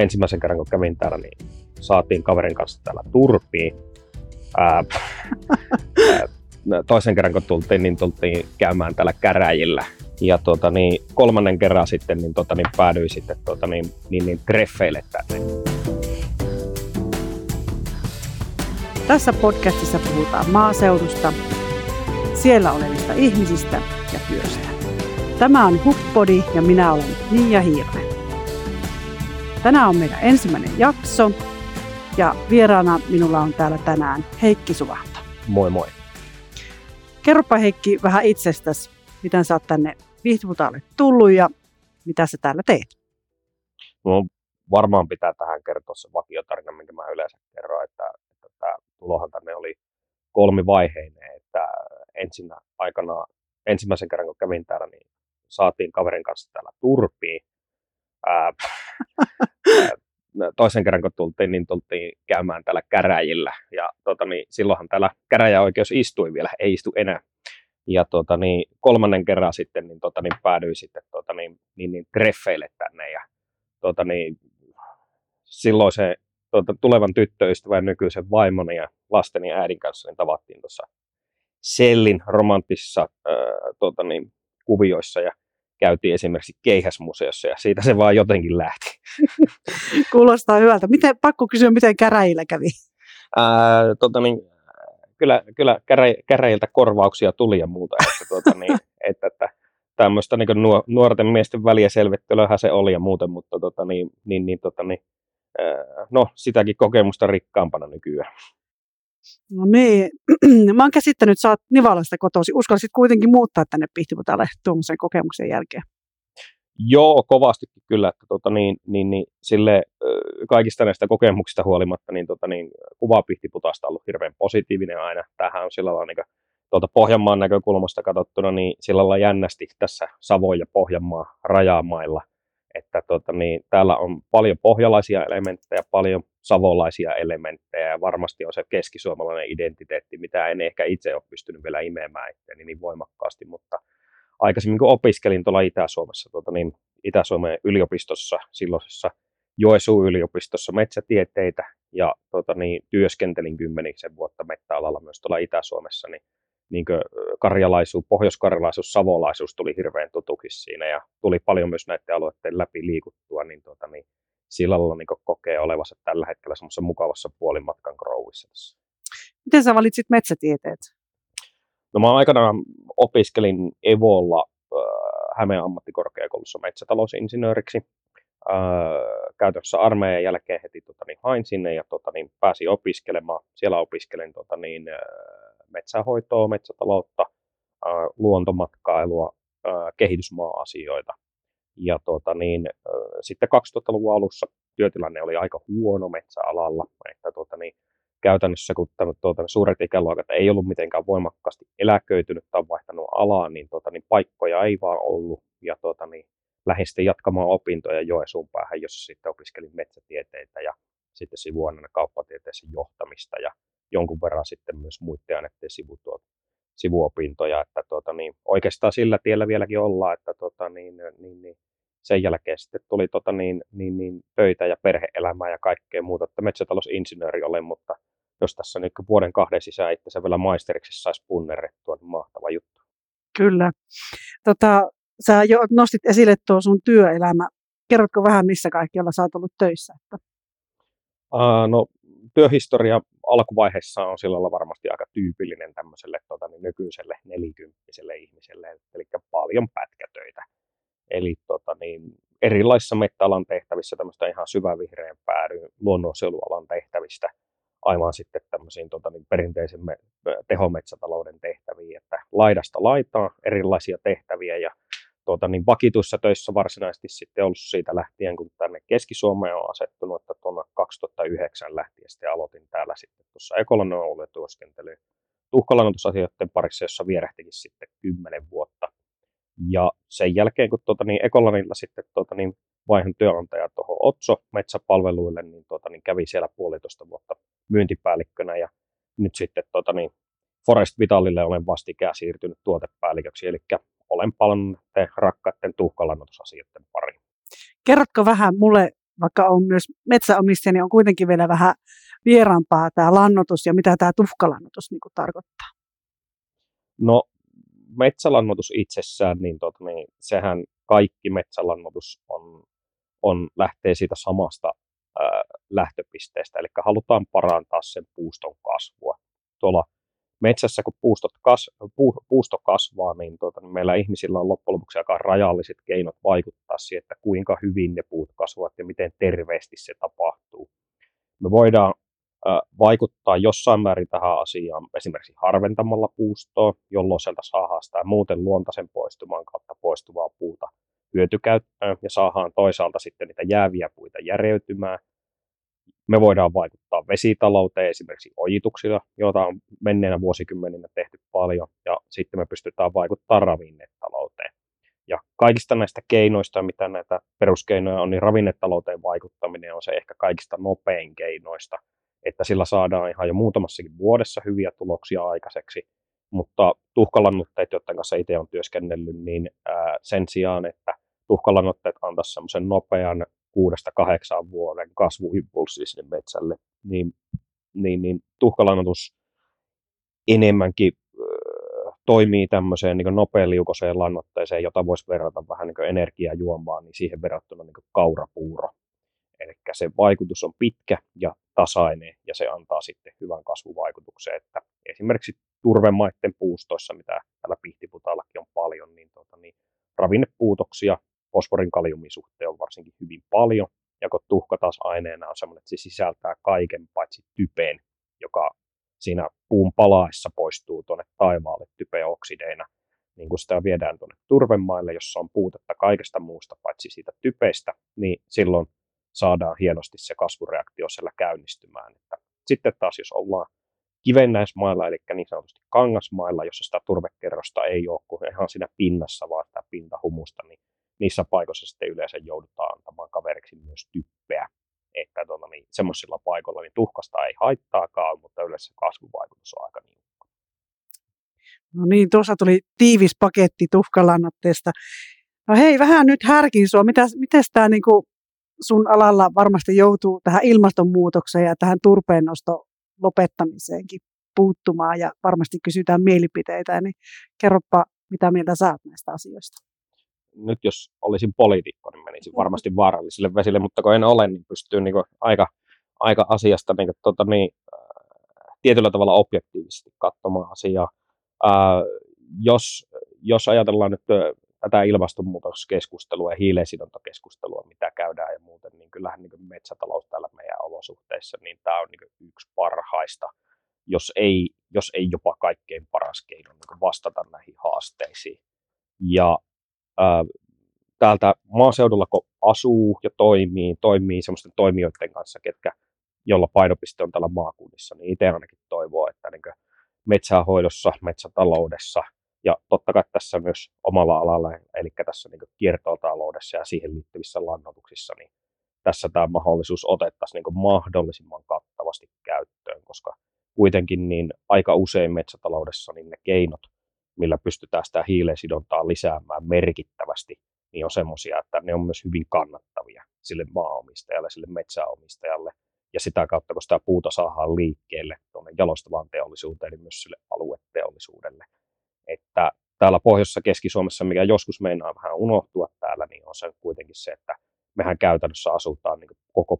ensimmäisen kerran kun kävin täällä, niin saatiin kaverin kanssa täällä turpiin. Ää, toisen kerran kun tultiin, niin tultiin käymään täällä käräjillä. Ja tuota, niin, kolmannen kerran sitten niin, tuota, niin päädyin sitten tuota, niin, niin, niin treffeille tänne. Tässä podcastissa puhutaan maaseudusta, siellä olevista ihmisistä ja työstä. Tämä on Huppodi ja minä olen Niia Hiirve. Tänään on meidän ensimmäinen jakso ja vieraana minulla on täällä tänään Heikki Suvahto. Moi moi. Kerropa Heikki vähän itsestäsi, miten sä oot tänne Vihtiputaalle tullut ja mitä sä täällä teet? No, varmaan pitää tähän kertoa se vakiotarina, minkä mä yleensä kerron, että, että tämä tulohan tänne oli kolmivaiheinen, että ensinnä aikana, ensimmäisen kerran kun kävin täällä, niin saatiin kaverin kanssa täällä turpiin. Ää, toisen kerran kun tultiin, niin tultiin käymään täällä käräjillä. Ja tota, niin, silloinhan täällä käräjäoikeus istui vielä, ei istu enää. Ja tota, niin, kolmannen kerran sitten niin, tota, niin, päädyin sitten tota, niin, niin, niin, treffeille tänne. Ja, tota, niin, silloin se tota, tulevan tyttöystävän nykyisen vaimoni ja lasteni äidin kanssa niin tavattiin tuossa Sellin romanttisissa äh, tota, niin, kuvioissa ja käytiin esimerkiksi Keihäsmuseossa ja siitä se vaan jotenkin lähti. Kuulostaa hyvältä. Miten, pakko kysyä, miten käräjillä kävi? Ää, tota niin, kyllä, kyllä kärä, käräjiltä korvauksia tuli ja muuta. Että, tota niin, että, että tämmöistä niin nuorten miesten väliä selvittelyhän se oli ja muuten, mutta tota niin, niin, niin, tota niin, no sitäkin kokemusta rikkaampana nykyään. No niin, mä oon käsittänyt, että sä oot Nivalasta kotosi. Uskallisit kuitenkin muuttaa tänne Pihtiputaalle tuommoisen kokemuksen jälkeen? Joo, kovastikin kyllä. Että tota, niin, niin, niin, sille, kaikista näistä kokemuksista huolimatta, niin, tota, niin, kuva Pihtiputaasta on ollut hirveän positiivinen aina. Tämähän on sillä lailla niin tuolta Pohjanmaan näkökulmasta katsottuna, niin sillä lailla jännästi tässä Savo- ja Pohjanmaa rajamailla että tota, niin, täällä on paljon pohjalaisia elementtejä, paljon savolaisia elementtejä ja varmasti on se keskisuomalainen identiteetti, mitä en ehkä itse ole pystynyt vielä imemään itseäni niin voimakkaasti, mutta aikaisemmin kun opiskelin tuolla Itä-Suomessa, tuota, niin Itä-Suomen yliopistossa, silloisessa Joesuun yliopistossa metsätieteitä ja tuota, niin, työskentelin kymmenisen vuotta mettäalalla myös tuolla Itä-Suomessa, niin niin karjalaisuus, pohjoiskarjalaisuus, savolaisuus tuli hirveän tutuksi siinä ja tuli paljon myös näiden alueiden läpi liikuttua, niin, tuota, niin sillä lailla niin kokee olevansa tällä hetkellä semmoisessa mukavassa puolimatkan krouvissa tässä. Miten sä valitsit metsätieteet? No mä aikanaan opiskelin Evolla äh, Hämeen ammattikorkeakoulussa metsätalousinsinööriksi. Äh, käytössä armeijan jälkeen heti tota, niin, hain sinne ja tota, niin, pääsin opiskelemaan. Siellä opiskelin tota, niin, äh, metsähoitoa, metsätaloutta, luontomatkailua, kehitysmaa-asioita. Ja tuota, niin, sitten 2000-luvun alussa työtilanne oli aika huono metsäalalla, että tuota, niin, käytännössä kun tämän, tuota, suuret ikäluokat ei ollut mitenkään voimakkaasti eläköitynyt tai vaihtanut alaa, niin, tuota, niin paikkoja ei vaan ollut. Ja tuota, niin, lähdin sitten jatkamaan opintoja Joesuun päähän, jossa sitten opiskelin metsätieteitä ja sitten sivuaineena kauppatieteisen johtamista. Ja jonkun verran sitten myös muiden aineiden sivutuot, sivuopintoja, että tuota, niin, oikeastaan sillä tiellä vieläkin ollaan, että tuota, niin, niin, niin, sen jälkeen sitten tuli tota, niin, niin, niin, töitä ja perheelämää ja kaikkea muuta, että metsätalousinsinööri olen, mutta jos tässä nyt vuoden kahden sisään itse vielä maisteriksi saisi punnerrettua, niin mahtava juttu. Kyllä. Tota, sä jo nostit esille tuo sun työelämä. Kerrotko vähän, missä kaikkialla sä oot ollut töissä? Että... Uh, no, työhistoria alkuvaiheessa on sillä lailla varmasti aika tyypillinen tämmöiselle tota, niin nykyiselle nelikymppiselle ihmiselle, eli paljon pätkätöitä. Eli tota, niin, erilaisissa mettäalan tehtävissä tämmöistä ihan syvävihreän päädyn luonnonsuojelualan tehtävistä aivan sitten tämmöisiin tota, niin perinteisen me, tehometsätalouden tehtäviin, että laidasta laitaa erilaisia tehtäviä ja tuota, niin vakituissa töissä varsinaisesti sitten ollut siitä lähtien, kun tänne Keski-Suomeen on asettunut, että tuonna 2009 lähtien sitten aloitin täällä sitten tuossa ekolonen työskentelyyn tuhkalannoitusasioiden parissa, jossa vierehtikin sitten 10 vuotta. Ja sen jälkeen, kun tuota, niin Ekolanilla sitten tuota, niin vaihon työnantaja tuohon Otso metsäpalveluille, niin, tuota, niin kävi siellä puolitoista vuotta myyntipäällikkönä ja nyt sitten tuota, niin Forest Vitalille olen vastikään siirtynyt tuotepäälliköksi, eli olen palannut rakkaiden tuhkalannoitusasioiden pariin. Kerrotko vähän mulle vaikka on myös metsäomistaja, niin on kuitenkin vielä vähän vieraampaa tämä lannotus ja mitä tämä tuhkalannotus niin tarkoittaa? No metsälannotus itsessään, niin, tota, niin sehän kaikki metsälannotus on, on, lähtee siitä samasta ää, lähtöpisteestä, eli halutaan parantaa sen puuston kasvua. Tuolla metsässä, kun puustot kas, pu, puusto kasvaa, niin, tuota, niin meillä ihmisillä on loppujen lopuksi aika rajalliset keinot vaikuttaa siihen, että kuinka hyvin ne puut kasvavat ja miten terveesti se tapahtuu. Me voidaan vaikuttaa jossain määrin tähän asiaan esimerkiksi harventamalla puustoa, jolloin sieltä saadaan sitä muuten luontaisen poistuman kautta poistuvaa puuta hyötykäyttöön ja saadaan toisaalta sitten niitä jääviä puita järeytymään. Me voidaan vaikuttaa vesitalouteen esimerkiksi ojituksilla, joita on menneenä vuosikymmeninä tehty paljon, ja sitten me pystytään vaikuttamaan ravinnetalouteen. Ja kaikista näistä keinoista, mitä näitä peruskeinoja on, niin ravinnetalouteen vaikuttaminen on se ehkä kaikista nopein keinoista, että sillä saadaan ihan jo muutamassakin vuodessa hyviä tuloksia aikaiseksi, mutta tuhkalannutteet, joiden kanssa itse olen työskennellyt, niin sen sijaan, että tuhkalannutteet antaisi semmoisen nopean kuudesta kahdeksaan vuoden kasvuimpulssi sinne metsälle, niin, niin, niin tuhkalannotus enemmänkin toimii tämmöiseen niin nopealiukoseen lannoitteeseen, jota voisi verrata vähän niin energiajuomaan, niin siihen verrattuna niin kaurapuuro. Eli se vaikutus on pitkä ja tasainen ja se antaa sitten hyvän kasvuvaikutuksen. Että esimerkiksi turvemaiden puustoissa, mitä täällä Pihtiputallakin on paljon, niin, tuota, niin ravinnepuutoksia fosforin kaliumin suhteen on varsinkin hyvin paljon. Ja kun tuhka taas aineena on sellainen, että se sisältää kaiken paitsi typeen, joka siinä puun palaessa poistuu tuonne taivaalle typeoksideina, niin kun sitä viedään tuonne turvemaille, jossa on puutetta kaikesta muusta paitsi siitä typeistä, niin silloin saadaan hienosti se kasvureaktio siellä käynnistymään. Että sitten taas jos ollaan kivennäismailla, eli niin sanotusti kangasmailla, jossa sitä turvekerrosta ei ole kuin ihan siinä pinnassa, vaan sitä pintahumusta, niin niissä paikoissa sitten yleensä joudutaan antamaan kaveriksi myös typpeä. Että tuota, niin, semmoisilla paikoilla niin tuhkasta ei haittaakaan, mutta yleensä kasvuvaikutus on aika niukka. No niin, tuossa tuli tiivis paketti tuhkalannotteesta. No hei, vähän nyt härkin sua. Miten tämä niinku sun alalla varmasti joutuu tähän ilmastonmuutokseen ja tähän turpeennosto lopettamiseenkin puuttumaan ja varmasti kysytään mielipiteitä, niin kerropa, mitä mieltä saat näistä asioista. Nyt jos olisin poliitikko, niin menisin varmasti vaarallisille vesille, mutta kun en ole, niin pystyy niin aika, aika asiasta niin, tota, niin, äh, tietyllä tavalla objektiivisesti katsomaan asiaa. Äh, jos, jos ajatellaan nyt tätä ilmastonmuutoskeskustelua ja hiilensidontakeskustelua, mitä käydään ja muuten, niin kyllähän niin metsätalous täällä meidän olosuhteissa, niin tämä on niin yksi parhaista, jos ei, jos ei jopa kaikkein paras keino niin vastata näihin haasteisiin. Ja ää, täältä maaseudulla, kun asuu ja toimii, toimii sellaisten toimijoiden kanssa, ketkä, jolla painopiste on täällä maakunnissa, niin itse ainakin toivoo, että niin metsähoidossa, metsätaloudessa – ja totta kai tässä myös omalla alalla, eli tässä niin kiertotaloudessa ja siihen liittyvissä lannoituksissa, niin tässä tämä mahdollisuus otettaisiin niin mahdollisimman kattavasti käyttöön, koska kuitenkin niin aika usein metsätaloudessa niin ne keinot, millä pystytään sitä hiilensidontaa lisäämään merkittävästi, niin on semmoisia, että ne on myös hyvin kannattavia sille maaomistajalle, sille metsäomistajalle. Ja sitä kautta, kun sitä puuta saadaan liikkeelle tuonne jalostavaan teollisuuteen, niin myös sille alueteollisuudelle että täällä Pohjoisessa Keski-Suomessa, mikä joskus meinaa vähän unohtua täällä, niin on se kuitenkin se, että mehän käytännössä asutaan niin koko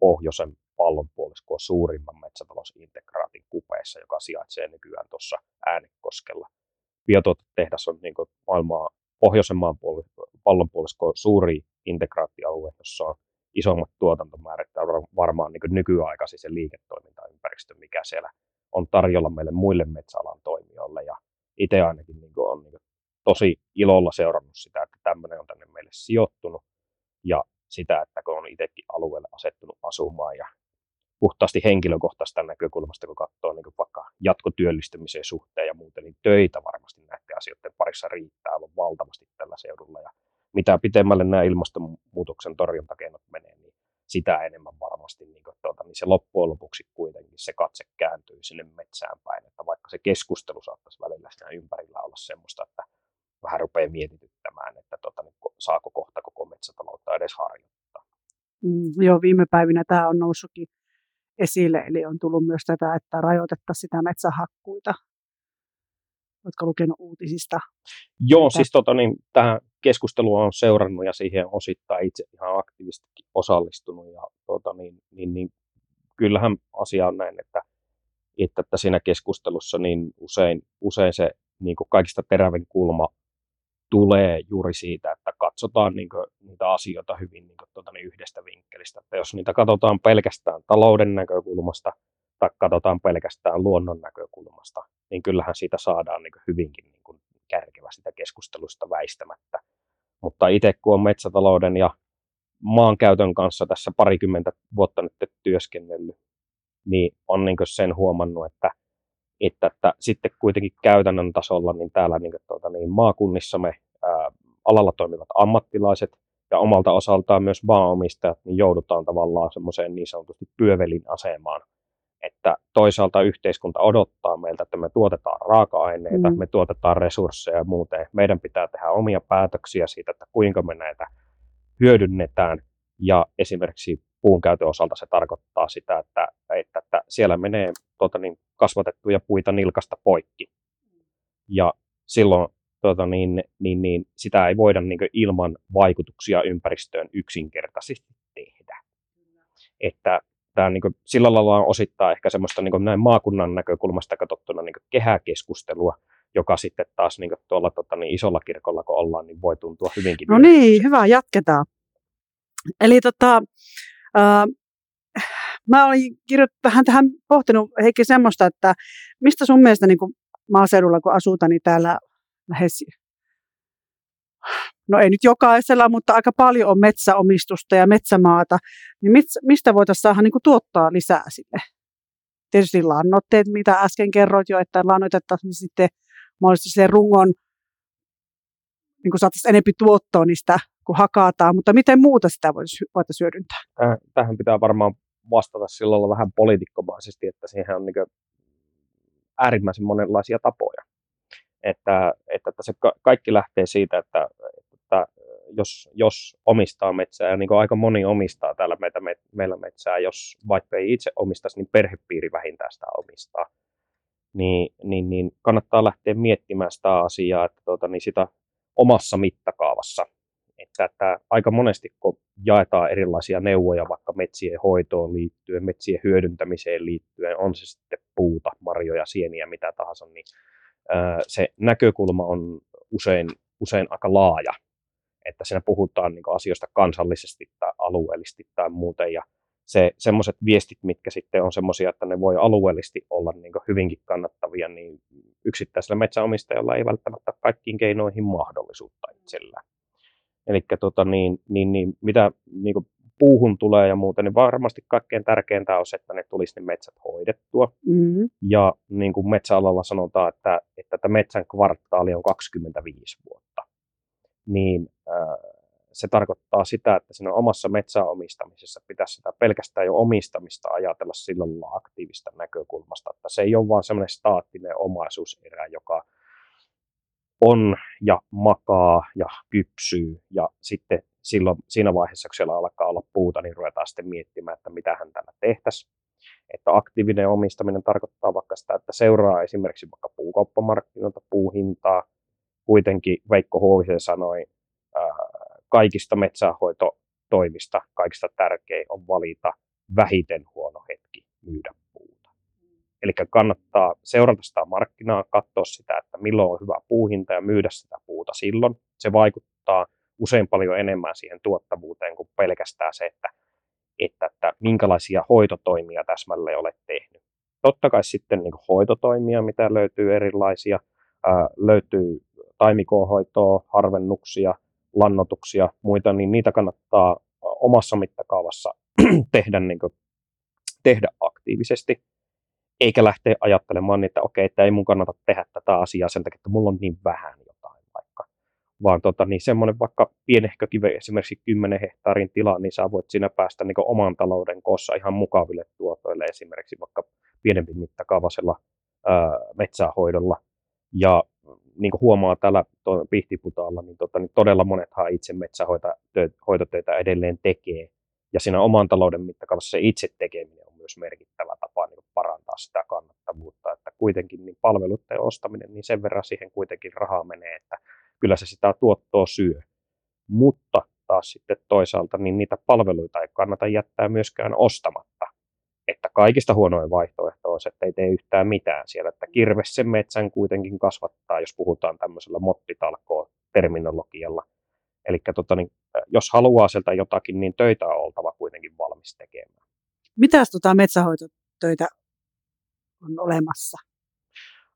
pohjoisen pallonpuoliskon suurimman metsätalousintegraatin kupeessa, joka sijaitsee nykyään tuossa Äänekoskella. Biotuotetehdas on niin maailmaa pohjoisen maan pallonpuoliskon suuri integraattialue, jossa on isommat tuotantomäärät ja varmaan niin nykyaikaisin se liiketoimintaympäristö, mikä siellä on tarjolla meille muille metsäalan toimijoille. Ja itse ainakin niin on niin tosi ilolla seurannut sitä, että tämmöinen on tänne meille sijoittunut ja sitä, että kun on itsekin alueelle asettunut asumaan ja puhtaasti henkilökohtaista näkökulmasta, kun katsoo niin vaikka jatkotyöllistymisen suhteen ja muuten, niin töitä varmasti näiden asioiden parissa riittää aivan valtavasti tällä seudulla. Ja mitä pitemmälle nämä ilmastonmuutoksen torjuntakeinot menee, niin sitä enemmän varmasti niin kuin, tuota, niin se loppujen lopuksi kuitenkin se katse kääntyy sinne metsään päin, että vaikka se keskustelu saattaisi välillä siinä ympärillä olla semmoista, että vähän rupeaa mietityttämään, että tuota, niin, saako kohta koko metsätaloutta edes harjoittaa. Mm, joo, viime päivinä tämä on noussutkin esille, eli on tullut myös tätä, että rajoitettaisiin sitä metsähakkuita. Oletko lukenut uutisista? Joo, siis tota, niin, tähän keskustelua on seurannut ja siihen osittain itse ihan aktiivisesti osallistunut. Ja, tota, niin, niin, niin, kyllähän asia on näin, että, että, että siinä keskustelussa niin usein, usein se niin kuin kaikista terävin kulma tulee juuri siitä, että katsotaan niin kuin, niitä asioita hyvin niin kuin, tuota, niin yhdestä vinkkelistä. Että jos niitä katsotaan pelkästään talouden näkökulmasta tai katsotaan pelkästään luonnon näkökulmasta, niin kyllähän siitä saadaan niin kuin, hyvinkin niin kuin, kärkevä sitä keskustelusta väistämättä. Mutta itse kun on metsätalouden ja maankäytön kanssa tässä parikymmentä vuotta nyt työskennellyt, niin on niin sen huomannut, että että, että sitten kuitenkin käytännön tasolla niin täällä niin, tuota, niin maakunnissa me ää, alalla toimivat ammattilaiset ja omalta osaltaan myös maanomistajat niin joudutaan tavallaan semmoiseen niin sanotusti pyövelin asemaan, että toisaalta yhteiskunta odottaa meiltä, että me tuotetaan raaka-aineita, mm. me tuotetaan resursseja ja muuten. Meidän pitää tehdä omia päätöksiä siitä, että kuinka me näitä hyödynnetään ja esimerkiksi puun käytön osalta se tarkoittaa sitä, että, että, että siellä menee tuota, niin, kasvatettuja puita nilkasta poikki. Ja silloin tuota, niin, niin, niin, sitä ei voida niin ilman vaikutuksia ympäristöön yksinkertaisesti tehdä. Että tämä niin kuin, sillä lailla on osittain ehkä semmoista niin kuin, näin maakunnan näkökulmasta katsottuna niin kuin, kehäkeskustelua, joka sitten taas niin kuin, tuolla tota, niin isolla kirkolla, kun ollaan, niin voi tuntua hyvinkin. No niin, hyvä, jatketaan. Eli tota, mä olin kirjoit, vähän tähän pohtinut Heikki semmoista, että mistä sun mielestä niin kuin maaseudulla, kun asutaan, niin täällä lähes, no ei nyt jokaisella, mutta aika paljon on metsäomistusta ja metsämaata, niin mistä voitaisiin saada niin kuin tuottaa lisää sille? Tietysti lannoitteet, mitä äsken kerroit jo, että lannoitettaisiin niin sitten mahdollisesti se rungon, niin kuin saataisiin enempi tuottoa niistä kun hakataan, mutta miten muuta sitä voitaisiin hyödyntää? Tähän pitää varmaan vastata sillä lailla vähän poliitikkomaisesti, että siihen on niin äärimmäisen monenlaisia tapoja. Että, että, että se kaikki lähtee siitä, että jos, jos omistaa metsää, ja niin kuin aika moni omistaa täällä meitä, me, meillä metsää, jos vaikka ei itse omistaisi, niin perhepiiri vähintään sitä omistaa, niin, niin, niin kannattaa lähteä miettimään sitä asiaa, että tuota, niin sitä omassa mittakaavassa – että, että aika monesti kun jaetaan erilaisia neuvoja vaikka metsien hoitoon liittyen, metsien hyödyntämiseen liittyen, on se sitten puuta, marjoja, sieniä, mitä tahansa, niin ää, se näkökulma on usein, usein aika laaja, että siinä puhutaan niin asioista kansallisesti tai alueellisesti tai muuten, ja se, semmoiset viestit, mitkä sitten on semmoisia, että ne voi alueellisesti olla niin hyvinkin kannattavia, niin yksittäisellä metsäomistajalla ei välttämättä kaikkiin keinoihin mahdollisuutta itsellään. Eli tota, niin, niin, niin, mitä niin puuhun tulee ja muuta, niin varmasti kaikkein tärkeintä on se, että ne tulisi ne metsät hoidettua. Mm-hmm. Ja niin kuin metsäalalla sanotaan, että, että, että metsän kvartaali on 25 vuotta. Niin se tarkoittaa sitä, että siinä omassa metsäomistamisessa pitäisi sitä pelkästään jo omistamista ajatella sillä lailla aktiivista näkökulmasta, että se ei ole vaan semmoinen staattinen omaisuuserä, joka on ja makaa ja kypsyy ja sitten silloin, siinä vaiheessa, kun siellä alkaa olla puuta, niin ruvetaan sitten miettimään, että mitä hän tällä tehtäisiin. Että aktiivinen omistaminen tarkoittaa vaikka sitä, että seuraa esimerkiksi vaikka puukauppamarkkinoilta puuhintaa. Kuitenkin Veikko Huovisen sanoi, kaikista metsähoitotoimista kaikista tärkein on valita vähiten huono hetki myydä Eli kannattaa seurata sitä markkinaa, katsoa sitä, että milloin on hyvä puuhinta ja myydä sitä puuta silloin. Se vaikuttaa usein paljon enemmän siihen tuottavuuteen kuin pelkästään se, että, että, että minkälaisia hoitotoimia täsmälleen olet tehnyt. Totta kai sitten niin hoitotoimia, mitä löytyy erilaisia, ää, löytyy taimikohoitoa, harvennuksia, lannotuksia, muita, niin niitä kannattaa omassa mittakaavassa tehdä, niin kuin, tehdä aktiivisesti eikä lähteä ajattelemaan, että okei, että ei mun kannata tehdä tätä asiaa sen takia, että mulla on niin vähän jotain vaikka. Vaan tota, niin semmoinen vaikka pienehkökin esimerkiksi 10 hehtaarin tila, niin sä voit siinä päästä niin oman talouden koossa ihan mukaville tuotoille esimerkiksi vaikka pienempi mittakaavaisella ää, metsähoidolla. Ja niin kuin huomaa täällä Pihtiputaalla, niin, tota, niin todella monethan itse metsähoitotöitä edelleen tekee Ja siinä oman talouden mittakaavassa se itse tekeminen on myös merkittävä tapa niin parantaa sitä kannattavuutta, että kuitenkin niin palveluiden ostaminen, niin sen verran siihen kuitenkin rahaa menee, että kyllä se sitä tuottoa syö. Mutta taas sitten toisaalta niin niitä palveluita ei kannata jättää myöskään ostamatta. Että kaikista huonoin vaihtoehto on se, että ei tee yhtään mitään siellä, että kirves sen metsän kuitenkin kasvattaa, jos puhutaan tämmöisellä mottitalkoa-terminologialla. Eli tota, niin, jos haluaa sieltä jotakin, niin töitä on oltava kuitenkin valmis tekemään. Mitäs tota metsähoitotöitä on olemassa?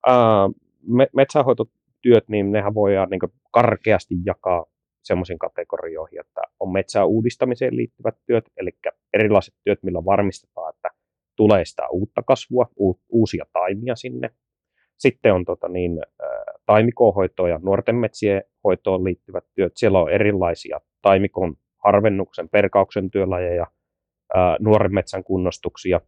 Ää, me, metsähoitotyöt, niin nehän voidaan niin karkeasti jakaa semmoisiin kategorioihin, että on metsää uudistamiseen liittyvät työt, eli erilaiset työt, millä varmistetaan, että tulee sitä uutta kasvua, uusia taimia sinne. Sitten on tota niin, taimikohoitoa ja nuorten metsien hoitoon liittyvät työt. Siellä on erilaisia taimikon harvennuksen, perkauksen työlajeja, nuoren metsän kunnostuksia.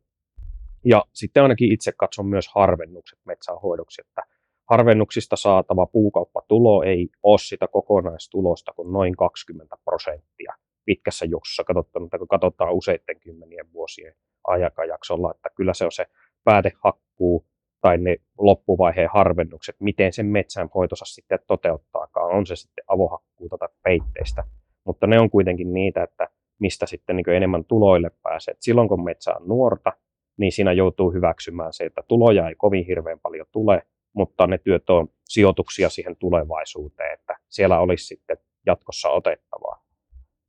Ja sitten ainakin itse katson myös harvennukset metsänhoidoksi, että harvennuksista saatava puukauppatulo ei ole sitä kokonaistulosta kuin noin 20 prosenttia pitkässä juoksussa katsottuna, kun katsotaan useiden kymmenien vuosien aikajaksolla, että kyllä se on se päätehakkuu tai ne loppuvaiheen harvennukset, miten sen metsän hoitosa sitten toteuttaakaan, on se sitten avohakkuuta tai peitteistä, mutta ne on kuitenkin niitä, että mistä sitten niin enemmän tuloille pääsee. Et silloin kun metsä on nuorta, niin siinä joutuu hyväksymään se, että tuloja ei kovin hirveän paljon tule, mutta ne työt on sijoituksia siihen tulevaisuuteen, että siellä olisi sitten jatkossa otettavaa.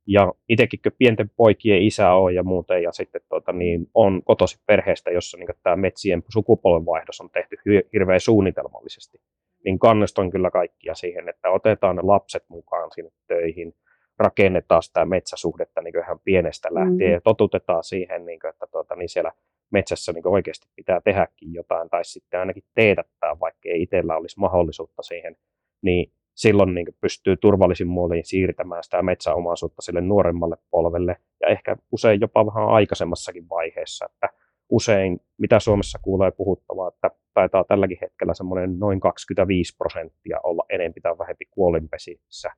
Ja itsekin pienten poikien isä on ja muuten, ja sitten tuota, niin on kotosi perheestä, jossa niin tämä metsien sukupolvenvaihdos on tehty hirveän suunnitelmallisesti, niin kannustan kyllä kaikkia siihen, että otetaan ne lapset mukaan sinne töihin, rakennetaan sitä metsäsuhdetta niin ihan pienestä lähtien mm. ja totutetaan siihen, niin kuin, että tuota, niin siellä metsässä niin oikeasti pitää tehdäkin jotain tai sitten ainakin teetättää, vaikka ei itsellä olisi mahdollisuutta siihen, niin silloin niin pystyy turvallisin muoliin siirtämään sitä metsäomaisuutta sille nuoremmalle polvelle ja ehkä usein jopa vähän aikaisemmassakin vaiheessa, että usein, mitä Suomessa kuulee puhuttavaa, että taitaa tälläkin hetkellä semmoinen noin 25 prosenttia olla enempi tai vähempi kuolinpesissä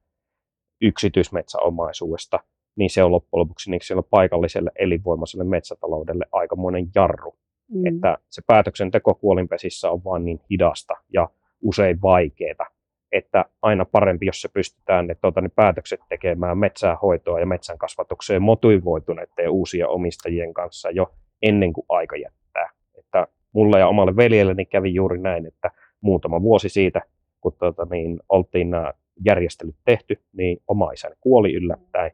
yksityismetsäomaisuudesta, niin se on loppujen lopuksi niin siellä paikalliselle elinvoimaiselle metsätaloudelle aikamoinen jarru. Mm. Että se päätöksenteko kuolinpesissä on vaan niin hidasta ja usein vaikeaa, että aina parempi, jos se pystytään ne, tuota, ne päätökset tekemään metsää hoitoa ja metsän kasvatukseen motivoituneiden uusien omistajien kanssa jo ennen kuin aika jättää. Että mulle ja omalle veljelleni kävi juuri näin, että muutama vuosi siitä, kun tuota, niin, oltiin nämä järjestelyt tehty, niin oma isäni kuoli yllättäen.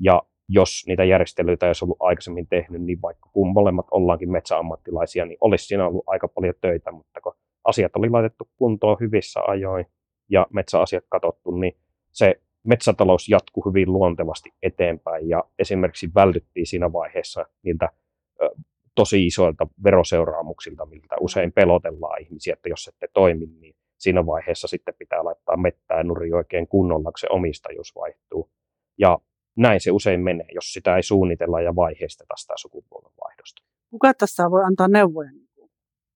Ja jos niitä järjestelyitä ei olisi ollut aikaisemmin tehnyt, niin vaikka kun molemmat ollaankin metsäammattilaisia, niin olisi siinä ollut aika paljon töitä, mutta kun asiat oli laitettu kuntoon hyvissä ajoin, ja metsäasiat katsottu, niin se metsätalous jatkuu hyvin luontevasti eteenpäin ja esimerkiksi vältyttiin siinä vaiheessa niiltä ö, tosi isoilta veroseuraamuksilta, miltä usein pelotellaan ihmisiä, että jos ette toimi, niin siinä vaiheessa sitten pitää laittaa mettää nuri oikein kunnolla, kun se omistajuus vaihtuu. Ja näin se usein menee, jos sitä ei suunnitella ja vaiheisteta sitä sukupolvenvaihdosta. Kuka tässä voi antaa neuvoja?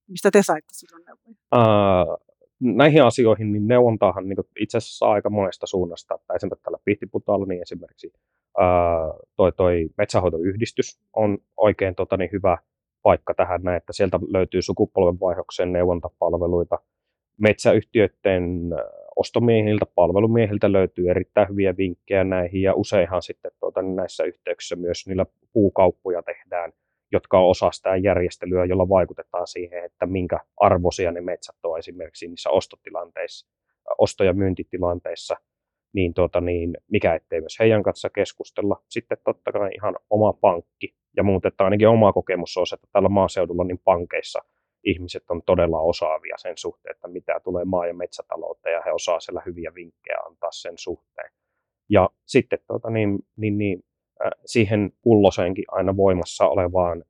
Mistä te saitte silloin neuvoja? Uh, näihin asioihin niin neuvontaahan niin itse asiassa aika monesta suunnasta. Että esimerkiksi tällä Pihtiputaalla niin esimerkiksi ää, toi, toi metsähoitoyhdistys on oikein tota, niin hyvä paikka tähän näin, että sieltä löytyy sukupolvenvaihdoksen neuvontapalveluita. Metsäyhtiöiden ostomiehiltä, palvelumiehiltä löytyy erittäin hyviä vinkkejä näihin ja useinhan sitten tuota, niin näissä yhteyksissä myös niillä puukauppoja tehdään jotka on osa sitä järjestelyä, jolla vaikutetaan siihen, että minkä arvoisia ne metsät on esimerkiksi niissä ostotilanteissa, osto- ja myyntitilanteissa, niin, tuota, niin mikä ettei myös heidän kanssa keskustella. Sitten totta kai ihan oma pankki, ja muuten, ainakin oma kokemus on se, että tällä maaseudulla niin pankeissa ihmiset on todella osaavia sen suhteen, että mitä tulee maa- ja metsätalouteen, ja he osaa siellä hyviä vinkkejä antaa sen suhteen. Ja sitten tuota, niin, niin, niin, siihen kulloseenkin aina voimassa olevaan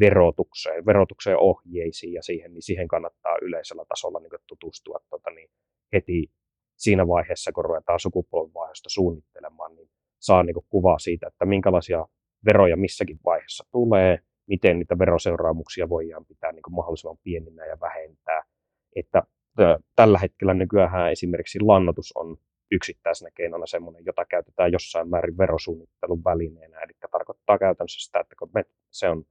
verotukseen, verotukseen ohjeisiin ja siihen, niin siihen kannattaa yleisellä tasolla niin tutustua tota, niin heti siinä vaiheessa, kun ruvetaan sukupolvenvaihdosta suunnittelemaan, niin saa niin kuvaa siitä, että minkälaisia veroja missäkin vaiheessa tulee, miten niitä veroseuraamuksia voidaan pitää niin mahdollisimman pieninä ja vähentää. Että tällä hetkellä nykyään esimerkiksi lannotus on yksittäisenä keinona sellainen, jota käytetään jossain määrin verosuunnittelun välineenä. Eli tarkoittaa käytännössä sitä, että kun se on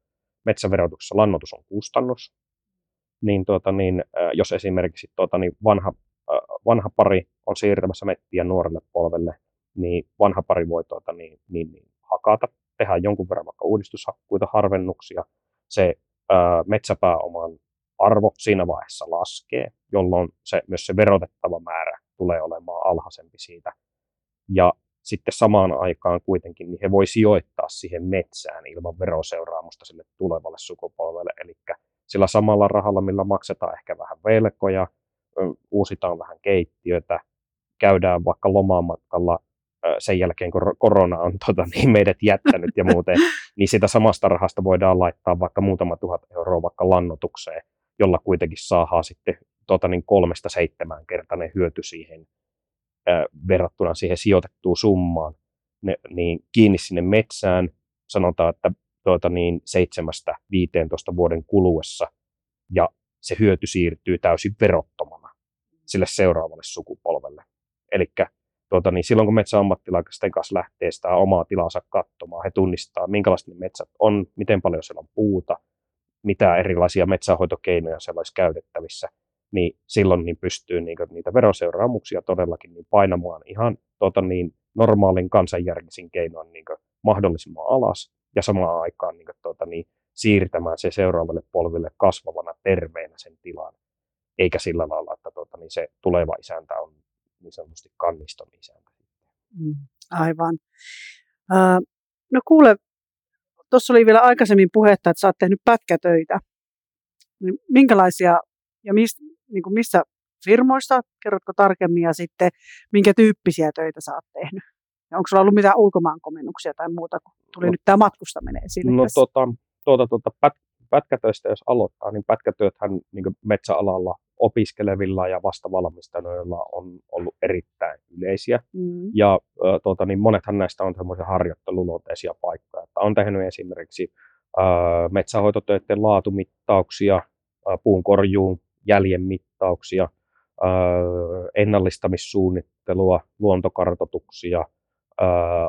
metsäverotuksessa lannoitus on kustannus, niin, tuota, niin jos esimerkiksi tuota, niin vanha, vanha pari on siirtämässä mettiä nuorelle polvelle, niin vanha pari voi tuota, niin, niin, niin, hakata, tehdä jonkun verran vaikka uudistushakkuita, harvennuksia, se ää, metsäpääoman arvo siinä vaiheessa laskee, jolloin se, myös se verotettava määrä tulee olemaan alhaisempi siitä. Ja sitten samaan aikaan kuitenkin niin he voi sijoittaa siihen metsään ilman veroseuraamusta sille tulevalle sukupolvelle. Eli sillä samalla rahalla, millä maksetaan ehkä vähän velkoja, uusitaan vähän keittiötä, käydään vaikka lomamatkalla sen jälkeen, kun korona on tota, niin meidät jättänyt ja muuten, niin sitä samasta rahasta voidaan laittaa vaikka muutama tuhat euroa vaikka lannotukseen, jolla kuitenkin saadaan sitten tota, niin kolmesta seitsemän kertainen hyöty siihen ää, verrattuna siihen sijoitettuun summaan, ne, niin kiinni sinne metsään, sanotaan, että tuota, niin 7-15 vuoden kuluessa, ja se hyöty siirtyy täysin verottomana sille seuraavalle sukupolvelle. Eli tuota, niin silloin kun metsäammattilaisten kanssa lähtee sitä omaa tilansa katsomaan, he tunnistaa, minkälaiset ne metsät on, miten paljon siellä on puuta, mitä erilaisia metsähoitokeinoja siellä olisi käytettävissä, niin silloin niin pystyy niin kuin, niitä veroseuraamuksia todellakin niin painamaan ihan tuota, niin, normaalin kansanjärkisin keinoin niin kuin, mahdollisimman alas ja samaan aikaan niin kuin, tuota, niin, siirtämään se seuraavalle polville kasvavana terveenä sen tilan, eikä sillä lailla, että tuota, niin se tuleva isäntä on niin sanotusti kanniston isäntä. Mm, aivan. No kuule, tuossa oli vielä aikaisemmin puhetta, että sä oot tehnyt pätkätöitä. Niin minkälaisia ja mis, niin kuin missä firmoissa, kerrotko tarkemmin, ja sitten minkä tyyppisiä töitä sä oot tehnyt? Ja onko sulla ollut mitään ulkomaankomennuksia tai muuta, kun tuli no, nyt tämä matkustaminen esille? No tuota, tuota, tuota, pät, pätkätöistä jos aloittaa, niin pätkätyöthän niin metsäalalla opiskelevilla ja vastavalmistajilla on ollut erittäin yleisiä. Mm. Ja tuota, niin monethan näistä on semmoisia harjoitteluluonteisia paikkoja. Että on tehnyt esimerkiksi ää, metsähoitotöiden laatumittauksia, ää, puun korjuun jäljen mittauksia, ää, ennallistamissuunnittelua, luontokartotuksia,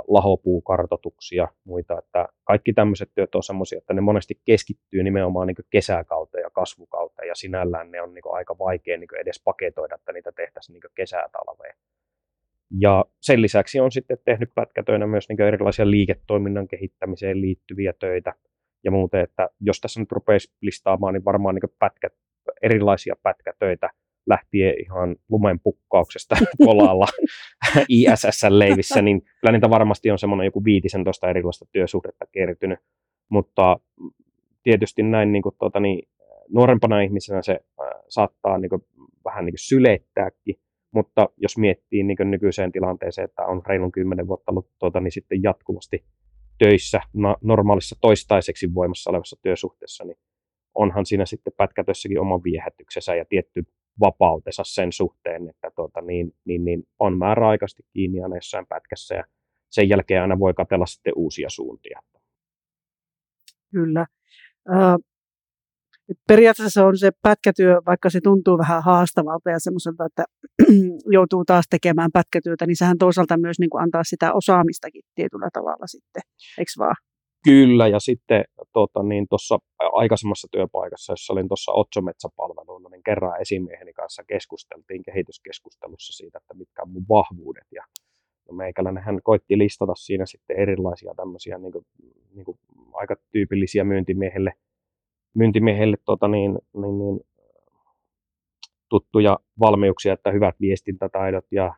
lahopuukartotuksia, muita. Että kaikki tämmöiset työt on sellaisia, että ne monesti keskittyy nimenomaan niin kesäkauteen ja kasvukauteen, ja sinällään ne on niin aika vaikea niin edes paketoida, että niitä tehtäisiin niin kesätalveen. Ja sen lisäksi on sitten tehnyt pätkätöinä myös niin erilaisia liiketoiminnan kehittämiseen liittyviä töitä ja muuten, että jos tässä nyt rupeaisi listaamaan, niin varmaan niin pätkät, erilaisia pätkätöitä – lähtien ihan lumen pukkauksesta kolalla ISS-leivissä, niin kyllä niitä varmasti on semmoinen joku 15 erilaista työsuhdetta kertynyt. Mutta tietysti näin niin kuin, tuota, niin, nuorempana ihmisenä se äh, saattaa niin kuin, vähän niin kuin syleittääkin, mutta jos miettii niin kuin nykyiseen tilanteeseen, että on reilun 10 vuotta ollut tuota, niin sitten jatkuvasti töissä no, normaalissa toistaiseksi voimassa olevassa työsuhteessa, niin onhan siinä sitten pätkätössäkin oma viehätyksensä ja tietty vapautensa sen suhteen, että tuota, niin, niin, niin on määräaikaisesti kiinni aina jossain pätkässä ja sen jälkeen aina voi katella sitten uusia suuntia. Kyllä. Uh, periaatteessa on se pätkätyö, vaikka se tuntuu vähän haastavalta ja semmoiselta, että joutuu taas tekemään pätkätyötä, niin sehän toisaalta myös niin kuin antaa sitä osaamistakin tietyllä tavalla sitten, eikö vaan? Kyllä, ja sitten tuota, niin tuossa aikaisemmassa työpaikassa, jossa olin tuossa Otsometsäpalveluilla, niin kerran esimieheni kanssa keskusteltiin kehityskeskustelussa siitä, että mitkä on mun vahvuudet. Ja no meikäläinen hän koitti listata siinä sitten erilaisia tämmöisiä niin kuin, niin kuin aika tyypillisiä myyntimiehelle, myyntimiehelle tota niin, niin, niin, tuttuja valmiuksia, että hyvät viestintätaidot ja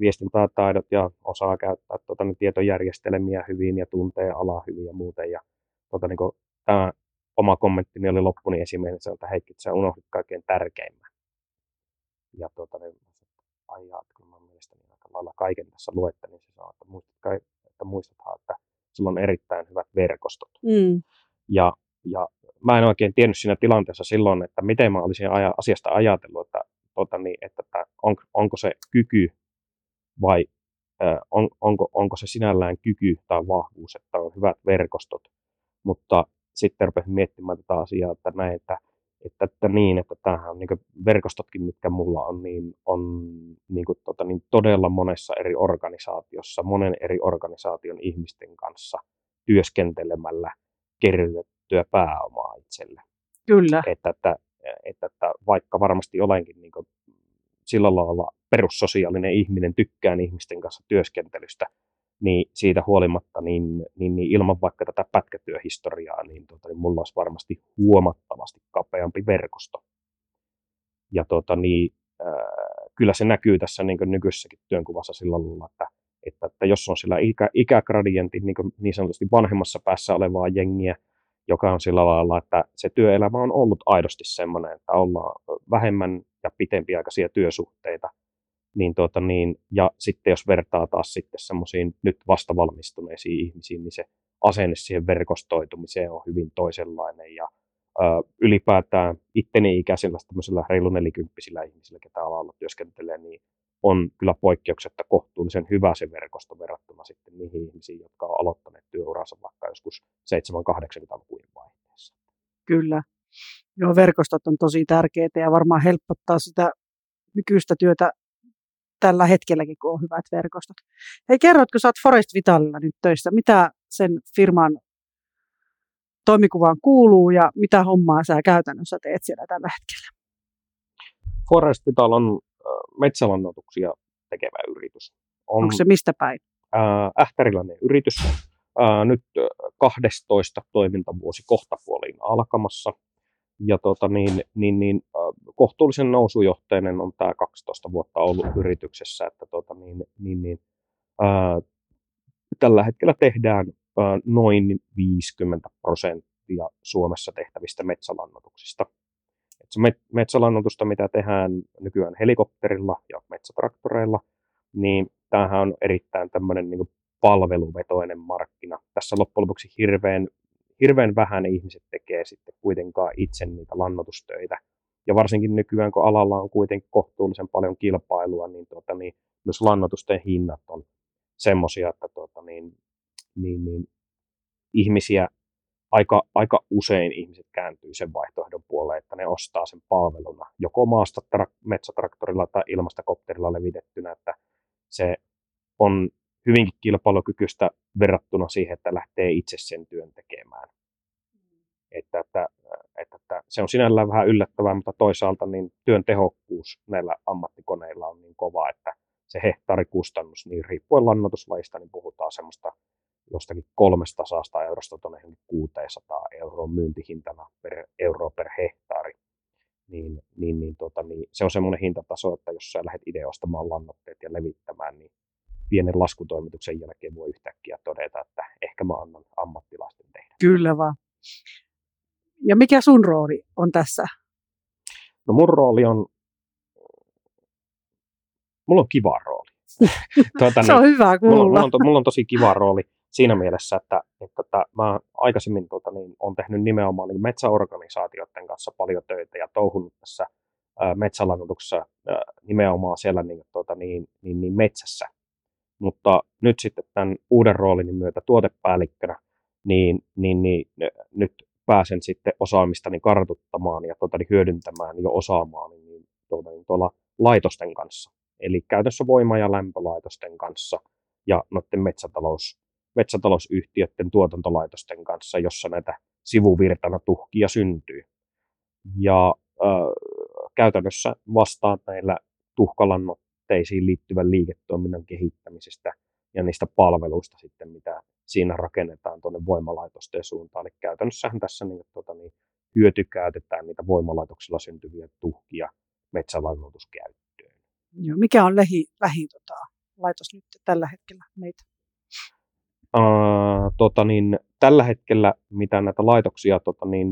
viestintätaidot ja osaa käyttää tuota, niin tietojärjestelmiä hyvin ja tuntee alaa hyvin ja muuten. Ja, tuota, niin kuin, tämä oma kommenttini oli loppu, niin esimerkiksi että Heikki, sä unohdit kaikkein tärkeimmän. Ja tuota, niin, ajaa, että kun mä mielestäni aika lailla kaiken tässä luette, niin se sanoo, että, muistat, että muistathan, että sulla on erittäin hyvät verkostot. Mm. Ja, ja mä en oikein tiennyt siinä tilanteessa silloin, että miten mä olisin aja, asiasta ajatellut, että, tuota, niin, että, että on, onko se kyky vai on, onko, onko se sinällään kyky tai vahvuus, että on hyvät verkostot. Mutta sitten rupesin miettimään tätä asiaa, että näin, että, että, että niin, että tämähän on niin verkostotkin, mitkä mulla on, niin on niin kuin, tota, niin todella monessa eri organisaatiossa, monen eri organisaation ihmisten kanssa työskentelemällä kerrytettyä pääomaa itselle. Kyllä. Että, että, että, että vaikka varmasti olenkin niin sillä lailla perussosiaalinen ihminen, tykkään ihmisten kanssa työskentelystä, niin siitä huolimatta, niin, niin, niin ilman vaikka tätä pätkätyöhistoriaa, niin, tota, niin mulla olisi varmasti huomattavasti kapeampi verkosto. Ja tota, niin, äh, kyllä se näkyy tässä niin nykyisessäkin työnkuvassa sillä lailla, että, että, että jos on sillä ikä, ikägradientin niin, niin sanotusti vanhemmassa päässä olevaa jengiä, joka on sillä lailla, että se työelämä on ollut aidosti semmoinen, että ollaan vähemmän ja pitempiaikaisia työsuhteita, niin, tuota, niin, ja sitten jos vertaa taas sitten semmoisiin nyt vastavalmistuneisiin ihmisiin, niin se asenne siihen verkostoitumiseen on hyvin toisenlainen ja ö, ylipäätään itteni ikäisillä tämmöisillä reilu nelikymppisillä ihmisillä, ketä alalla työskentelee, niin on kyllä poikkeuksetta kohtuullisen hyvä se verkosto verrattuna sitten niihin ihmisiin, jotka on aloittaneet työuransa vaikka joskus 7-80-lukujen vaiheessa. Kyllä. Joo, verkostot on tosi tärkeitä ja varmaan helpottaa sitä nykyistä työtä tällä hetkelläkin, kun on hyvät verkostot. Hei, kerrotko, sä oot Forest Vitalilla nyt töissä, mitä sen firman toimikuvaan kuuluu ja mitä hommaa sä käytännössä teet siellä tällä hetkellä? Forest Vital on metsälannoituksia tekevä yritys. On, Onko se mistä päin? Ähtäriläinen yritys. Nyt 12 toimintavuosi kohtapuoliin alkamassa ja tota, niin, niin, niin, äh, kohtuullisen nousujohteinen on tämä 12 vuotta ollut yrityksessä, että tota, niin, niin, niin, äh, tällä hetkellä tehdään äh, noin 50 prosenttia Suomessa tehtävistä metsälannotuksista. Et se met, metsälannotusta, mitä tehdään nykyään helikopterilla ja metsätraktoreilla, niin tämähän on erittäin tämmöinen niin palveluvetoinen markkina. Tässä loppujen lopuksi hirveän hirveän vähän ihmiset tekee sitten kuitenkaan itse niitä lannotustöitä. Ja varsinkin nykyään, kun alalla on kuitenkin kohtuullisen paljon kilpailua, niin, tuota, niin myös lannotusten hinnat on semmoisia, että tuota, niin, niin, niin, ihmisiä aika, aika usein ihmiset kääntyy sen vaihtoehdon puoleen, että ne ostaa sen palveluna joko maasta tra- metsätraktorilla tai ilmastakopterilla levitettynä, että se on hyvinkin kilpailukykyistä verrattuna siihen, että lähtee itse sen työn tekemään. Että, että, että, että se on sinällään vähän yllättävää, mutta toisaalta niin työn tehokkuus näillä ammattikoneilla on niin kova, että se hehtaarikustannus, niin riippuen lannoituslajista, niin puhutaan semmoista jostakin 300 eurosta tuonne 600 euroa myyntihintana per euro per hehtaari. Niin, niin, niin, tota, niin se on semmoinen hintataso, että jos sä lähdet itse ostamaan lannoitteet ja levittämään, niin pienen laskutoimituksen jälkeen voi yhtäkkiä todeta, että ehkä mä annan ammattilaisten tehdä. Kyllä vaan. Ja mikä sun rooli on tässä? No mun rooli on, mulla on kiva rooli. tuota, Se on niin, hyvä kuulla. Mulla, mulla, on, to, mulla on tosi kiva rooli siinä mielessä, että, että, että mä aikaisemmin tuota, niin, on tehnyt nimenomaan niin metsäorganisaatioiden kanssa paljon töitä ja touhunut tässä metsälannotuksessa nimenomaan siellä niin, tuota, niin, niin, niin metsässä mutta nyt sitten tämän uuden roolin myötä tuotepäällikkönä, niin, niin, niin nyt pääsen sitten osaamistani kartuttamaan ja tuota, niin hyödyntämään jo osaamaan niin, tuota, niin tuolla laitosten kanssa. Eli käytössä voima- ja lämpölaitosten kanssa ja noiden metsätalous, metsätalousyhtiöiden tuotantolaitosten kanssa, jossa näitä sivuvirtana tuhkia syntyy. Ja äh, käytännössä vastaan näillä tuhkalannot tuotteisiin liittyvän liiketoiminnan kehittämisestä ja niistä palveluista sitten, mitä siinä rakennetaan tuonne voimalaitosten suuntaan. Eli käytännössähän tässä niin, tuota, niin, hyötykäytetään niitä voimalaitoksilla syntyviä tuhkia metsälannoituskäyttöön. Joo, mikä on lähi, lähi tota, laitos nyt tällä hetkellä meitä? Uh, tota niin, tällä hetkellä, mitä näitä laitoksia tota niin,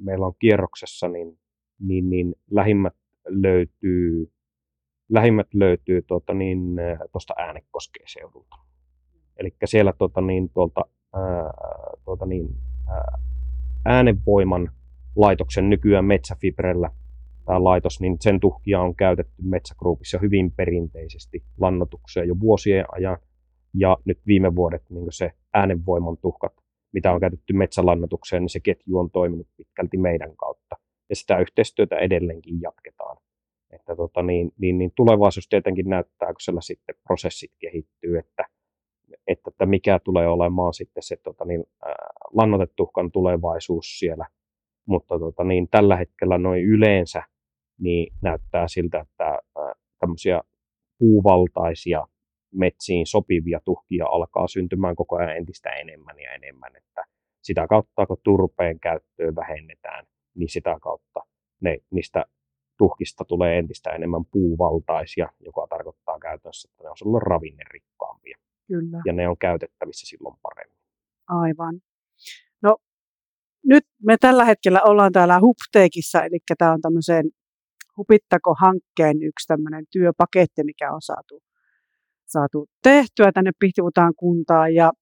meillä on kierroksessa, niin, niin, niin lähimmät löytyy lähimmät löytyy tuota, niin, tuosta Äänekoskeen seudulta. Eli siellä tuota, niin, tuolta, ää, tuota, niin, ää, äänevoiman laitoksen nykyään Metsäfibrellä tämä laitos, niin sen tuhkia on käytetty Metsägruupissa hyvin perinteisesti lannotukseen jo vuosien ajan. Ja nyt viime vuodet niin se äänenvoiman tuhkat, mitä on käytetty metsälannotukseen, niin se ketju on toiminut pitkälti meidän kautta. Ja sitä yhteistyötä edelleenkin jatketaan. Että tota, niin, niin, niin tulevaisuus tietenkin näyttää, kun siellä sitten prosessit kehittyy, että, että että mikä tulee olemaan sitten se tota, niin, ää, lannotetuhkan tulevaisuus siellä. Mutta tota, niin, tällä hetkellä noin yleensä niin näyttää siltä, että ää, tämmöisiä puuvaltaisia metsiin sopivia tuhkia alkaa syntymään koko ajan entistä enemmän ja enemmän, että sitä kautta kun turpeen käyttöä vähennetään, niin sitä kautta ne, niistä tuhkista tulee entistä enemmän puuvaltaisia, joka tarkoittaa käytännössä, että ne on silloin ravinnerikkaampia. Kyllä. Ja ne on käytettävissä silloin paremmin. Aivan. No nyt me tällä hetkellä ollaan täällä Hupteekissa, eli tämä on tämmöisen Hupittako-hankkeen yksi tämmöinen työpaketti, mikä on saatu, saatu tehtyä tänne Pihtivutaan kuntaan. Ja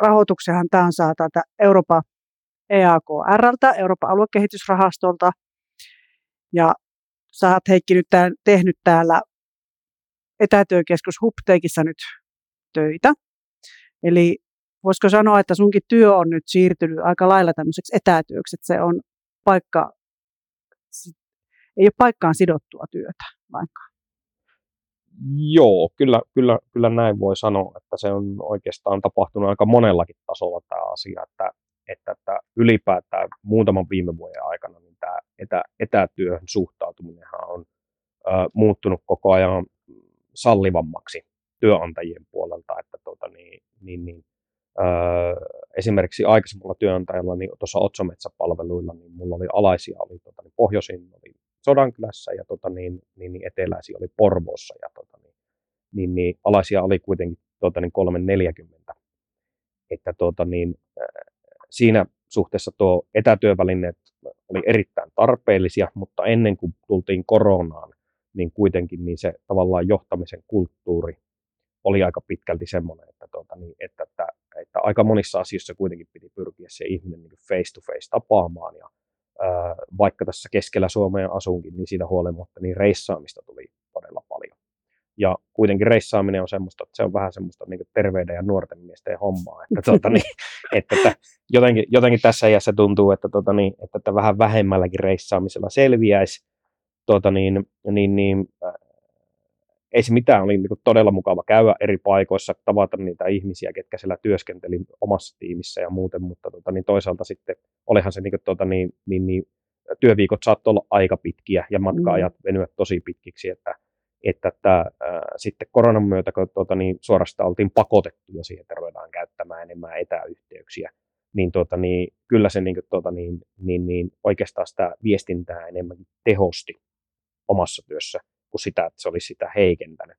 rahoituksenhan tämä on saatu täältä Euroopan EAKRltä, Euroopan aluekehitysrahastolta. Ja sä oot Heikki nyt tämän, tehnyt täällä etätyökeskus Hupteekissa nyt töitä. Eli voisiko sanoa, että sunkin työ on nyt siirtynyt aika lailla tämmöiseksi etätyöksi, että se on paikka, ei ole paikkaan sidottua työtä lainkaan. Joo, kyllä, kyllä, kyllä näin voi sanoa, että se on oikeastaan tapahtunut aika monellakin tasolla tämä asia, että, että, että ylipäätään muutaman viime vuoden aikana tämä etä, etätyöhön suhtautuminenhan on ö, muuttunut koko ajan sallivammaksi työnantajien puolelta, että tuota, niin, niin, niin, öö, esimerkiksi aikaisemmalla työnantajalla niin tuossa Otsometsäpalveluilla, niin mulla oli alaisia, oli tuota, niin pohjoisin oli Sodankylässä ja tuota, niin, niin, niin eteläisiä oli Porvoossa ja tuota, niin, niin, niin, alaisia oli kuitenkin tuota, niin 340. Että tuota, niin, siinä suhteessa tuo etätyövälineet oli erittäin tarpeellisia, mutta ennen kuin tultiin koronaan, niin kuitenkin niin se tavallaan johtamisen kulttuuri oli aika pitkälti semmoinen, että, tuota, niin, että, että, että aika monissa asioissa kuitenkin piti pyrkiä se ihminen niin face to face tapaamaan ja ää, vaikka tässä keskellä Suomea asunkin, niin siitä huolimatta niin reissaamista tuli todella. Ja kuitenkin reissaaminen on semmoista, että se on vähän semmoista niin terveyden ja nuorten miesten hommaa, että, tuota, niin, että, että jotenkin, jotenkin tässä iässä tuntuu, että, tuota, niin, että, että vähän vähemmälläkin reissaamisella selviäisi, tuota, niin, niin, niin, ei se mitään, oli niin todella mukava käydä eri paikoissa, tavata niitä ihmisiä, ketkä siellä työskenteli omassa tiimissä ja muuten, mutta tota, niin toisaalta sitten olihan se niin kuin, tota, niin, niin, niin, työviikot saattoi olla aika pitkiä ja matka-ajat mm. venyä tosi pitkiksi, että, että, että äh, sitten koronan myötä, kun tota, niin suorastaan oltiin pakotettuja siihen, että ruvetaan käyttämään enemmän etäyhteyksiä, niin, tota, niin kyllä se niin, kuin, tota, niin, niin, niin, oikeastaan sitä viestintää enemmän tehosti omassa työssä kuin sitä, että se olisi sitä heikentänyt.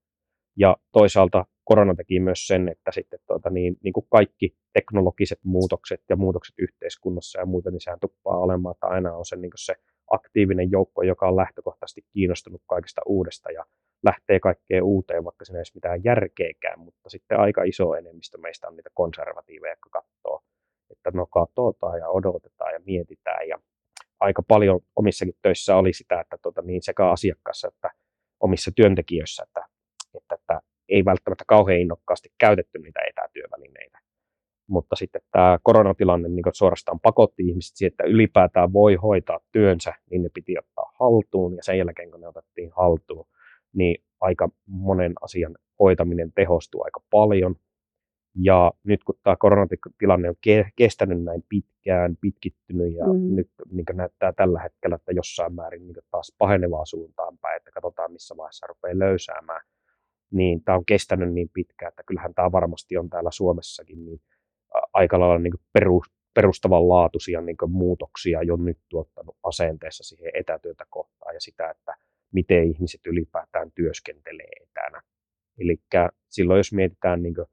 Ja toisaalta korona teki myös sen, että sitten tuota, niin, niin kuin kaikki teknologiset muutokset ja muutokset yhteiskunnassa ja muuten, niin sehän tuppaa olemaan, että aina on se, niin se aktiivinen joukko, joka on lähtökohtaisesti kiinnostunut kaikesta uudesta ja lähtee kaikkeen uuteen, vaikka siinä ei ole mitään järkeäkään, mutta sitten aika iso enemmistö meistä on niitä konservatiiveja, jotka katsoo, että no katsotaan ja odotetaan ja mietitään ja aika paljon omissakin töissä oli sitä, että tuota, niin sekä asiakkaassa että omissa työntekijöissä, että, että, että ei välttämättä kauhean innokkaasti käytetty niitä etätyövälineitä. Mutta sitten tämä koronatilanne niin suorastaan pakotti ihmiset siihen, että ylipäätään voi hoitaa työnsä, niin ne piti ottaa haltuun. Ja sen jälkeen, kun ne otettiin haltuun, niin aika monen asian hoitaminen tehostuu aika paljon. Ja nyt kun tämä koronatilanne on kestänyt näin pitkään, pitkittynyt ja mm. nyt niin näyttää tällä hetkellä, että jossain määrin niin taas pahenevaa suuntaan päin, että katsotaan missä vaiheessa rupeaa löysäämään, niin tämä on kestänyt niin pitkään, että kyllähän tämä varmasti on täällä Suomessakin niin aika lailla niin perus, perustavanlaatuisia niin muutoksia jo nyt tuottanut asenteessa siihen etätyötä kohtaan ja sitä, että miten ihmiset ylipäätään työskentelee etänä. Eli silloin jos mietitään niin kuin,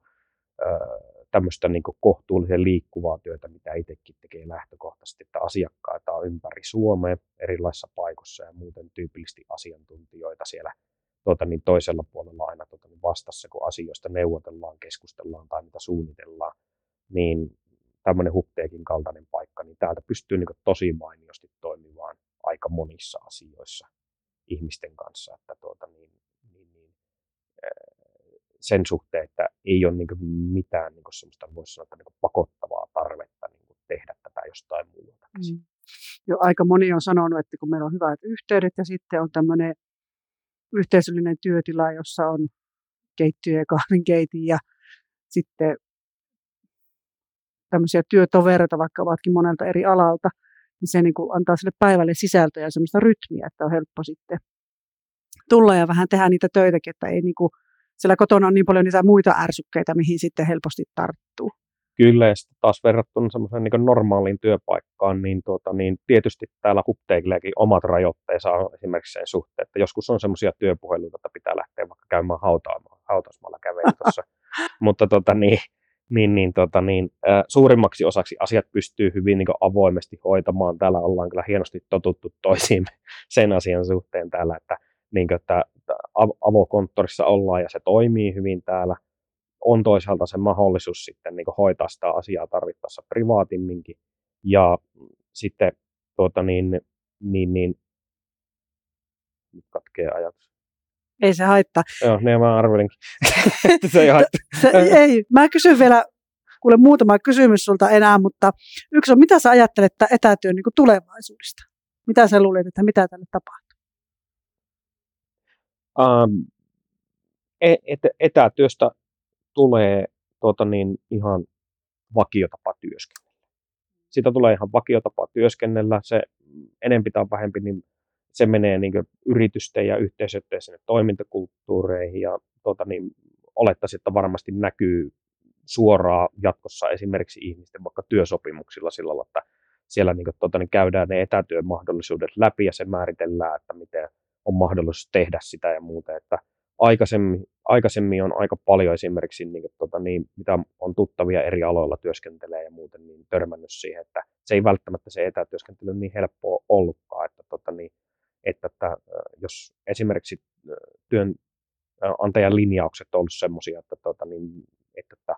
tämmöistä niin kohtuullisen liikkuvaa työtä, mitä itsekin tekee lähtökohtaisesti, että asiakkaita on ympäri Suomea erilaisissa paikoissa ja muuten tyypillisesti asiantuntijoita siellä tuota, niin toisella puolella aina tuota, niin vastassa, kun asioista neuvotellaan, keskustellaan tai mitä suunnitellaan, niin tämmöinen hupteekin kaltainen paikka, niin täältä pystyy niin tosi mainiosti toimimaan aika monissa asioissa ihmisten kanssa, että tuota, niin, niin, niin, sen suhteen, että ei ole niin mitään niin semmoista, voisi sanoa, niin pakottavaa tarvetta niin tehdä tätä jostain muuta. Mm. Jo aika moni on sanonut, että kun meillä on hyvät yhteydet ja sitten on tämmöinen yhteisöllinen työtila, jossa on keittiö ja kahvinkeitin ja sitten tämmöisiä työtovereita, vaikka ovatkin monelta eri alalta, niin se niin kuin antaa sille päivälle sisältöä ja semmoista rytmiä, että on helppo sitten tulla ja vähän tehdä niitä töitäkin, että ei niin kuin, siellä kotona on niin paljon niitä muita ärsykkeitä, mihin sitten helposti tarttuu. Kyllä, ja sitten taas verrattuna semmoiseen niin normaaliin työpaikkaan, niin, tuota, niin tietysti täällä hupteikilleekin omat rajoitteensa on esimerkiksi sen suhteen, että joskus on semmoisia työpuheluita, että pitää lähteä vaikka käymään hautaamaan, hautausmaalla kävelyssä. Mutta tota, niin, niin, niin, tota, niin, äh, suurimmaksi osaksi asiat pystyy hyvin niin avoimesti hoitamaan. Täällä ollaan kyllä hienosti totuttu toisiimme sen asian suhteen täällä, että, niin kuin, että avokonttorissa ollaan ja se toimii hyvin täällä on toisaalta se mahdollisuus sitten niin hoitaa sitä asiaa tarvittaessa privaatimminkin. Ja sitten tuota niin, niin, niin nyt katkee ajatus. Ei se haittaa. Joo, niin mä arvelinkin. se ei haittaa. se, ei, mä kysyn vielä kuule muutama kysymys sulta enää, mutta yksi on, mitä sä ajattelet etätyön niin tulevaisuudesta? Mitä sä luulet, että mitä tänne tapahtuu? Um, et, etätyöstä tulee tuota niin, ihan vakiotapa työskennellä. Siitä tulee ihan vakiotapa työskennellä. Se enempi tai vähempi, niin se menee niin yritysten ja yhteisöiden sinne toimintakulttuureihin ja tuota niin, olettaisiin, että varmasti näkyy suoraan jatkossa esimerkiksi ihmisten vaikka työsopimuksilla sillä lailla, että siellä niin kuin, tuota, niin käydään ne etätyön mahdollisuudet läpi ja se määritellään, että miten on mahdollisuus tehdä sitä ja muuta. Että aikaisemmin, aikaisemmin on aika paljon esimerkiksi, niin, tota, niin, mitä on tuttavia eri aloilla työskentelee ja muuten, niin törmännyt siihen, että se ei välttämättä se etätyöskentely niin helppoa ollutkaan, että, tota, niin, että, että jos esimerkiksi työnantajan linjaukset on ollut sellaisia, että, tota, niin, että, että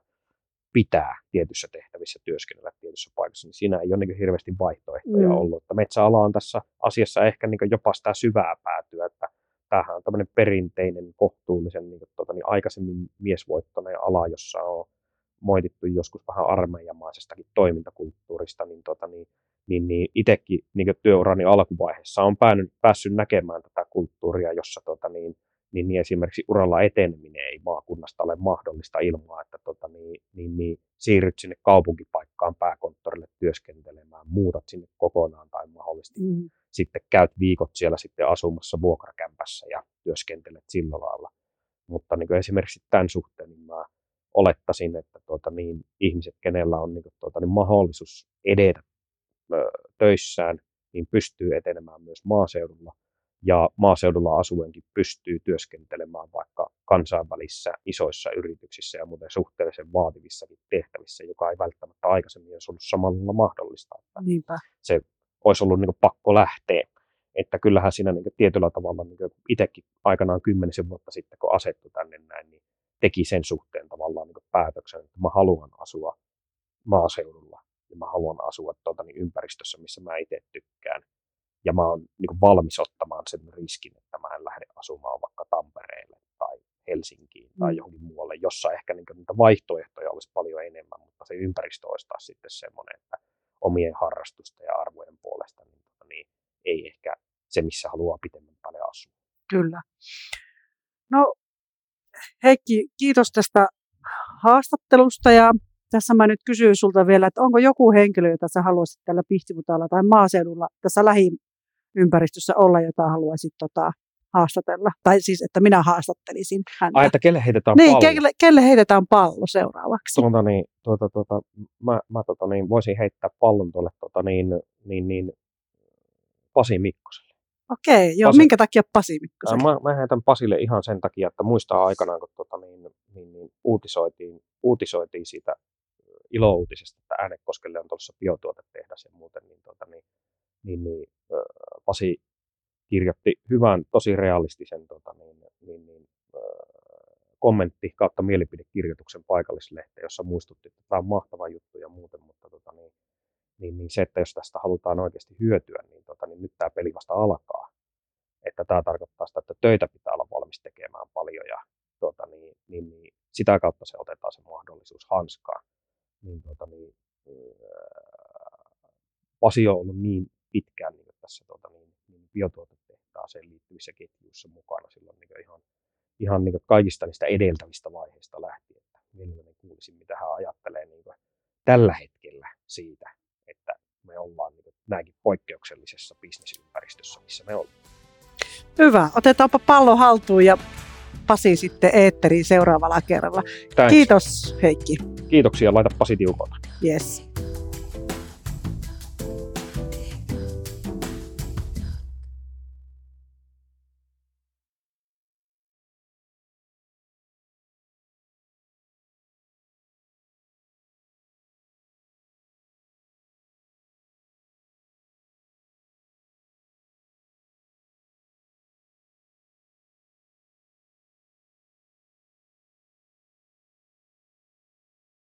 pitää tietyissä tehtävissä työskennellä tietyssä paikassa, niin siinä ei ole niin hirveästi vaihtoehtoja mm. ollut. Että metsäala on tässä asiassa ehkä niin jopa sitä syvää päätyä, että tämähän on tämmöinen perinteinen, kohtuullisen niin kuin, tuota, niin aikaisemmin miesvoittoinen ala, jossa on moitittu joskus vähän armeijamaisestakin toimintakulttuurista, niin, tuota, niin, niin, niin itsekin niin työurani alkuvaiheessa on päänyt, päässyt näkemään tätä kulttuuria, jossa tuota, niin, niin, niin esimerkiksi uralla eteneminen ei maakunnasta ole mahdollista ilman, että tuota, niin, niin, niin, siirryt sinne kaupunkipaikkaan pääkonttorille työskentelemään, muutat sinne kokonaan tai mahdollisesti mm sitten käyt viikot siellä sitten asumassa vuokrakämpässä ja työskentelet sillä lailla. Mutta niin kuin esimerkiksi tämän suhteen niin mä olettaisin, että tuota, niin, ihmiset, kenellä on niin kuin, tuota, niin mahdollisuus edetä töissään, niin pystyy etenemään myös maaseudulla. Ja maaseudulla asuenkin pystyy työskentelemään vaikka kansainvälisissä isoissa yrityksissä ja muuten suhteellisen vaativissakin tehtävissä, joka ei välttämättä aikaisemmin olisi ollut samalla mahdollista. Että Niinpä. Se olisi ollut niin pakko lähteä. Että kyllähän siinä niin tietyllä tavalla niin itsekin aikanaan kymmenisen vuotta sitten, kun asettu tänne näin, niin teki sen suhteen tavallaan niin päätöksen, että mä haluan asua maaseudulla ja mä haluan asua tuota, niin ympäristössä, missä mä itse tykkään. Ja mä oon niin valmis ottamaan sen riskin, että mä en lähde asumaan vaikka Tampereelle tai Helsinkiin tai mm. johonkin muualle, jossa ehkä niin niitä vaihtoehtoja olisi paljon enemmän, mutta se ympäristö olisi taas sitten semmoinen, että omien harrastusten ja arvojen puolesta, niin, tota, niin ei ehkä se, missä haluaa pitemmän paljon asua. Kyllä. No Heikki, kiitos tästä haastattelusta ja tässä mä nyt kysyn sulta vielä, että onko joku henkilö, jota sä haluaisit tällä Pihtiputaalla tai maaseudulla tässä lähiympäristössä olla, jota haluaisit tota, haastatella. Tai siis, että minä haastattelisin häntä. Ai, että kelle heitetään niin, pallo? Kelle, kelle heitetään pallo seuraavaksi? Tuota, niin, tuota, tuota, mä, mä tuota, niin, voisin heittää pallon tuolle tuota, niin, niin, niin, Pasi Mikkoselle. Okei, joo, Pasi. minkä takia Pasi Mikkoselle? Mä, mä heitän Pasille ihan sen takia, että muistaa aikanaan, kun tuota, niin, niin, niin, uutisoitiin, uutisoitiin siitä ilouutisesta, että Äänekoskelle on tuossa biotuotetehdas ja muuten, niin, tuota, niin, niin, niin Pasi kirjoitti hyvän, tosi realistisen tota, niin, niin, niin, kommentti kautta mielipidekirjoituksen paikallislehteen, jossa muistutti, että tämä on mahtava juttu ja muuten, mutta tota, niin, niin, niin se, että jos tästä halutaan oikeasti hyötyä, niin, tota, niin nyt tämä peli vasta alkaa. Että tämä tarkoittaa sitä, että töitä pitää olla valmis tekemään paljon ja tota, niin, niin, niin, sitä kautta se otetaan se mahdollisuus hanskaan. Niin, tota, niin, Pasi on ollut niin pitkään niin tässä tota, niin, niin biotuotetehtaaseen liittyvissä ketjuissa mukana silloin niin ihan, ihan niin kaikista niistä edeltävistä vaiheista lähtien. Että mielelläni kuulisin, tällä hetkellä siitä, että me ollaan niin näinkin poikkeuksellisessa bisnesympäristössä, missä me ollaan. Hyvä. Otetaanpa pallo haltuun ja Pasi sitten eetteriin seuraavalla kerralla. Thanks. Kiitos Heikki. Kiitoksia, laita Pasi tiukolta. Yes.